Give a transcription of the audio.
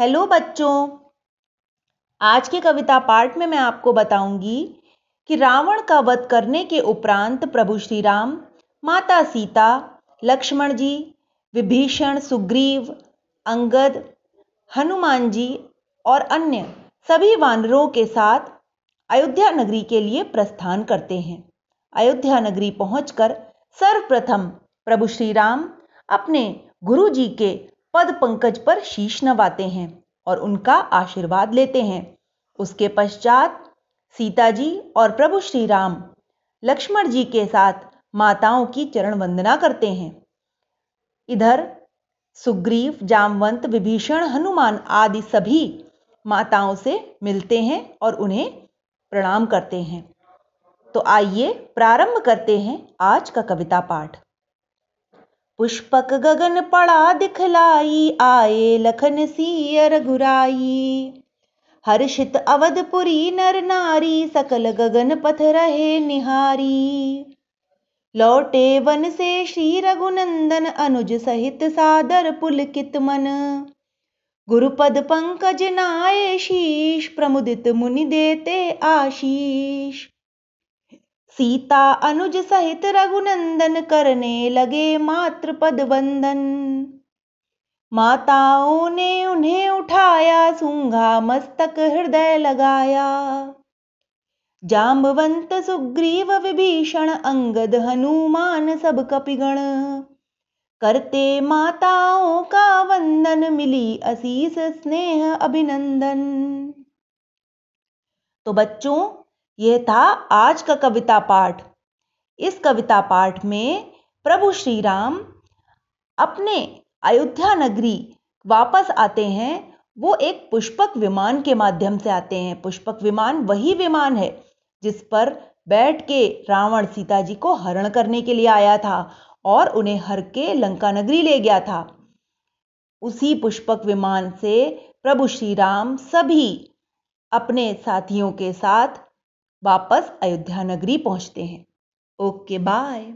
Hello बच्चों। आज के कविता पाठ में मैं आपको बताऊँगी कि रावण का वध करने के उपरांत प्रभु श्री राम माता सीता, लक्ष्मण जी, विभीषण, सुग्रीव, अंगद, हनुमान जी और अन्य सभी वानरों के साथ अयोध्या नगरी के लिए प्रस्थान करते हैं। अयोध्या नगरी पहुंचकर सर्वप्रथम प्रभु श्री राम अपने गुरु जी के पद पंकज पर शीश नवाते हैं और उनका आशीर्वाद लेते हैं। उसके पश्चात सीता जी और प्रभु श्री राम लक्ष्मण जी के साथ माताओं की चरण वंदना करते हैं। इधर सुग्रीव, जामवंत, विभीषण, हनुमान आदि सभी माताओं से मिलते हैं और उन्हें प्रणाम करते हैं। तो आइए प्रारंभ करते हैं आज का कविता पाठ। पुष्पक गगन पड़ा दिखलाई, आए लखन सिय रघुराई हर्षित अवधपुरी नर नारी, सकल गगन पथ रहे निहारी। लौटे वन से श्री रघुनंदन, अनुज सहित सादर पुलकित मन। गुरुपद पंकज नाये शीश, प्रमुदित मुनि देते आशीष। सीता अनुज सहित रघुनंदन करने लगे मात्र पद वंदन। माताओं ने उन्हें उठाया, सूंघा, मस्तक, हृदय लगाया। जाम्बवंत सुग्रीव, विभीषण, अंगद, हनुमान, सब कपिगण। करते माताओं का वंदन, मिली असीस स्नेह अभिनंदन। तो बच्चों यह था आज का कविता पाठ। इस कविता पाठ में प्रभु श्री राम अपने अयोध्या नगरी वापस आते हैं। वो एक पुष्पक विमान के माध्यम से आते हैं। पुष्पक विमान वही विमान है जिस पर बैठ के रावण सीता जी को हरण करने के लिए आया था और उन्हें हर के लंका नगरी ले गया था। उसी पुष्पक विमान से प्रभु श्री राम सभी अपने साथियों के साथ वापस अयोध्या नगरी पहुँचते हैं। Okay bye.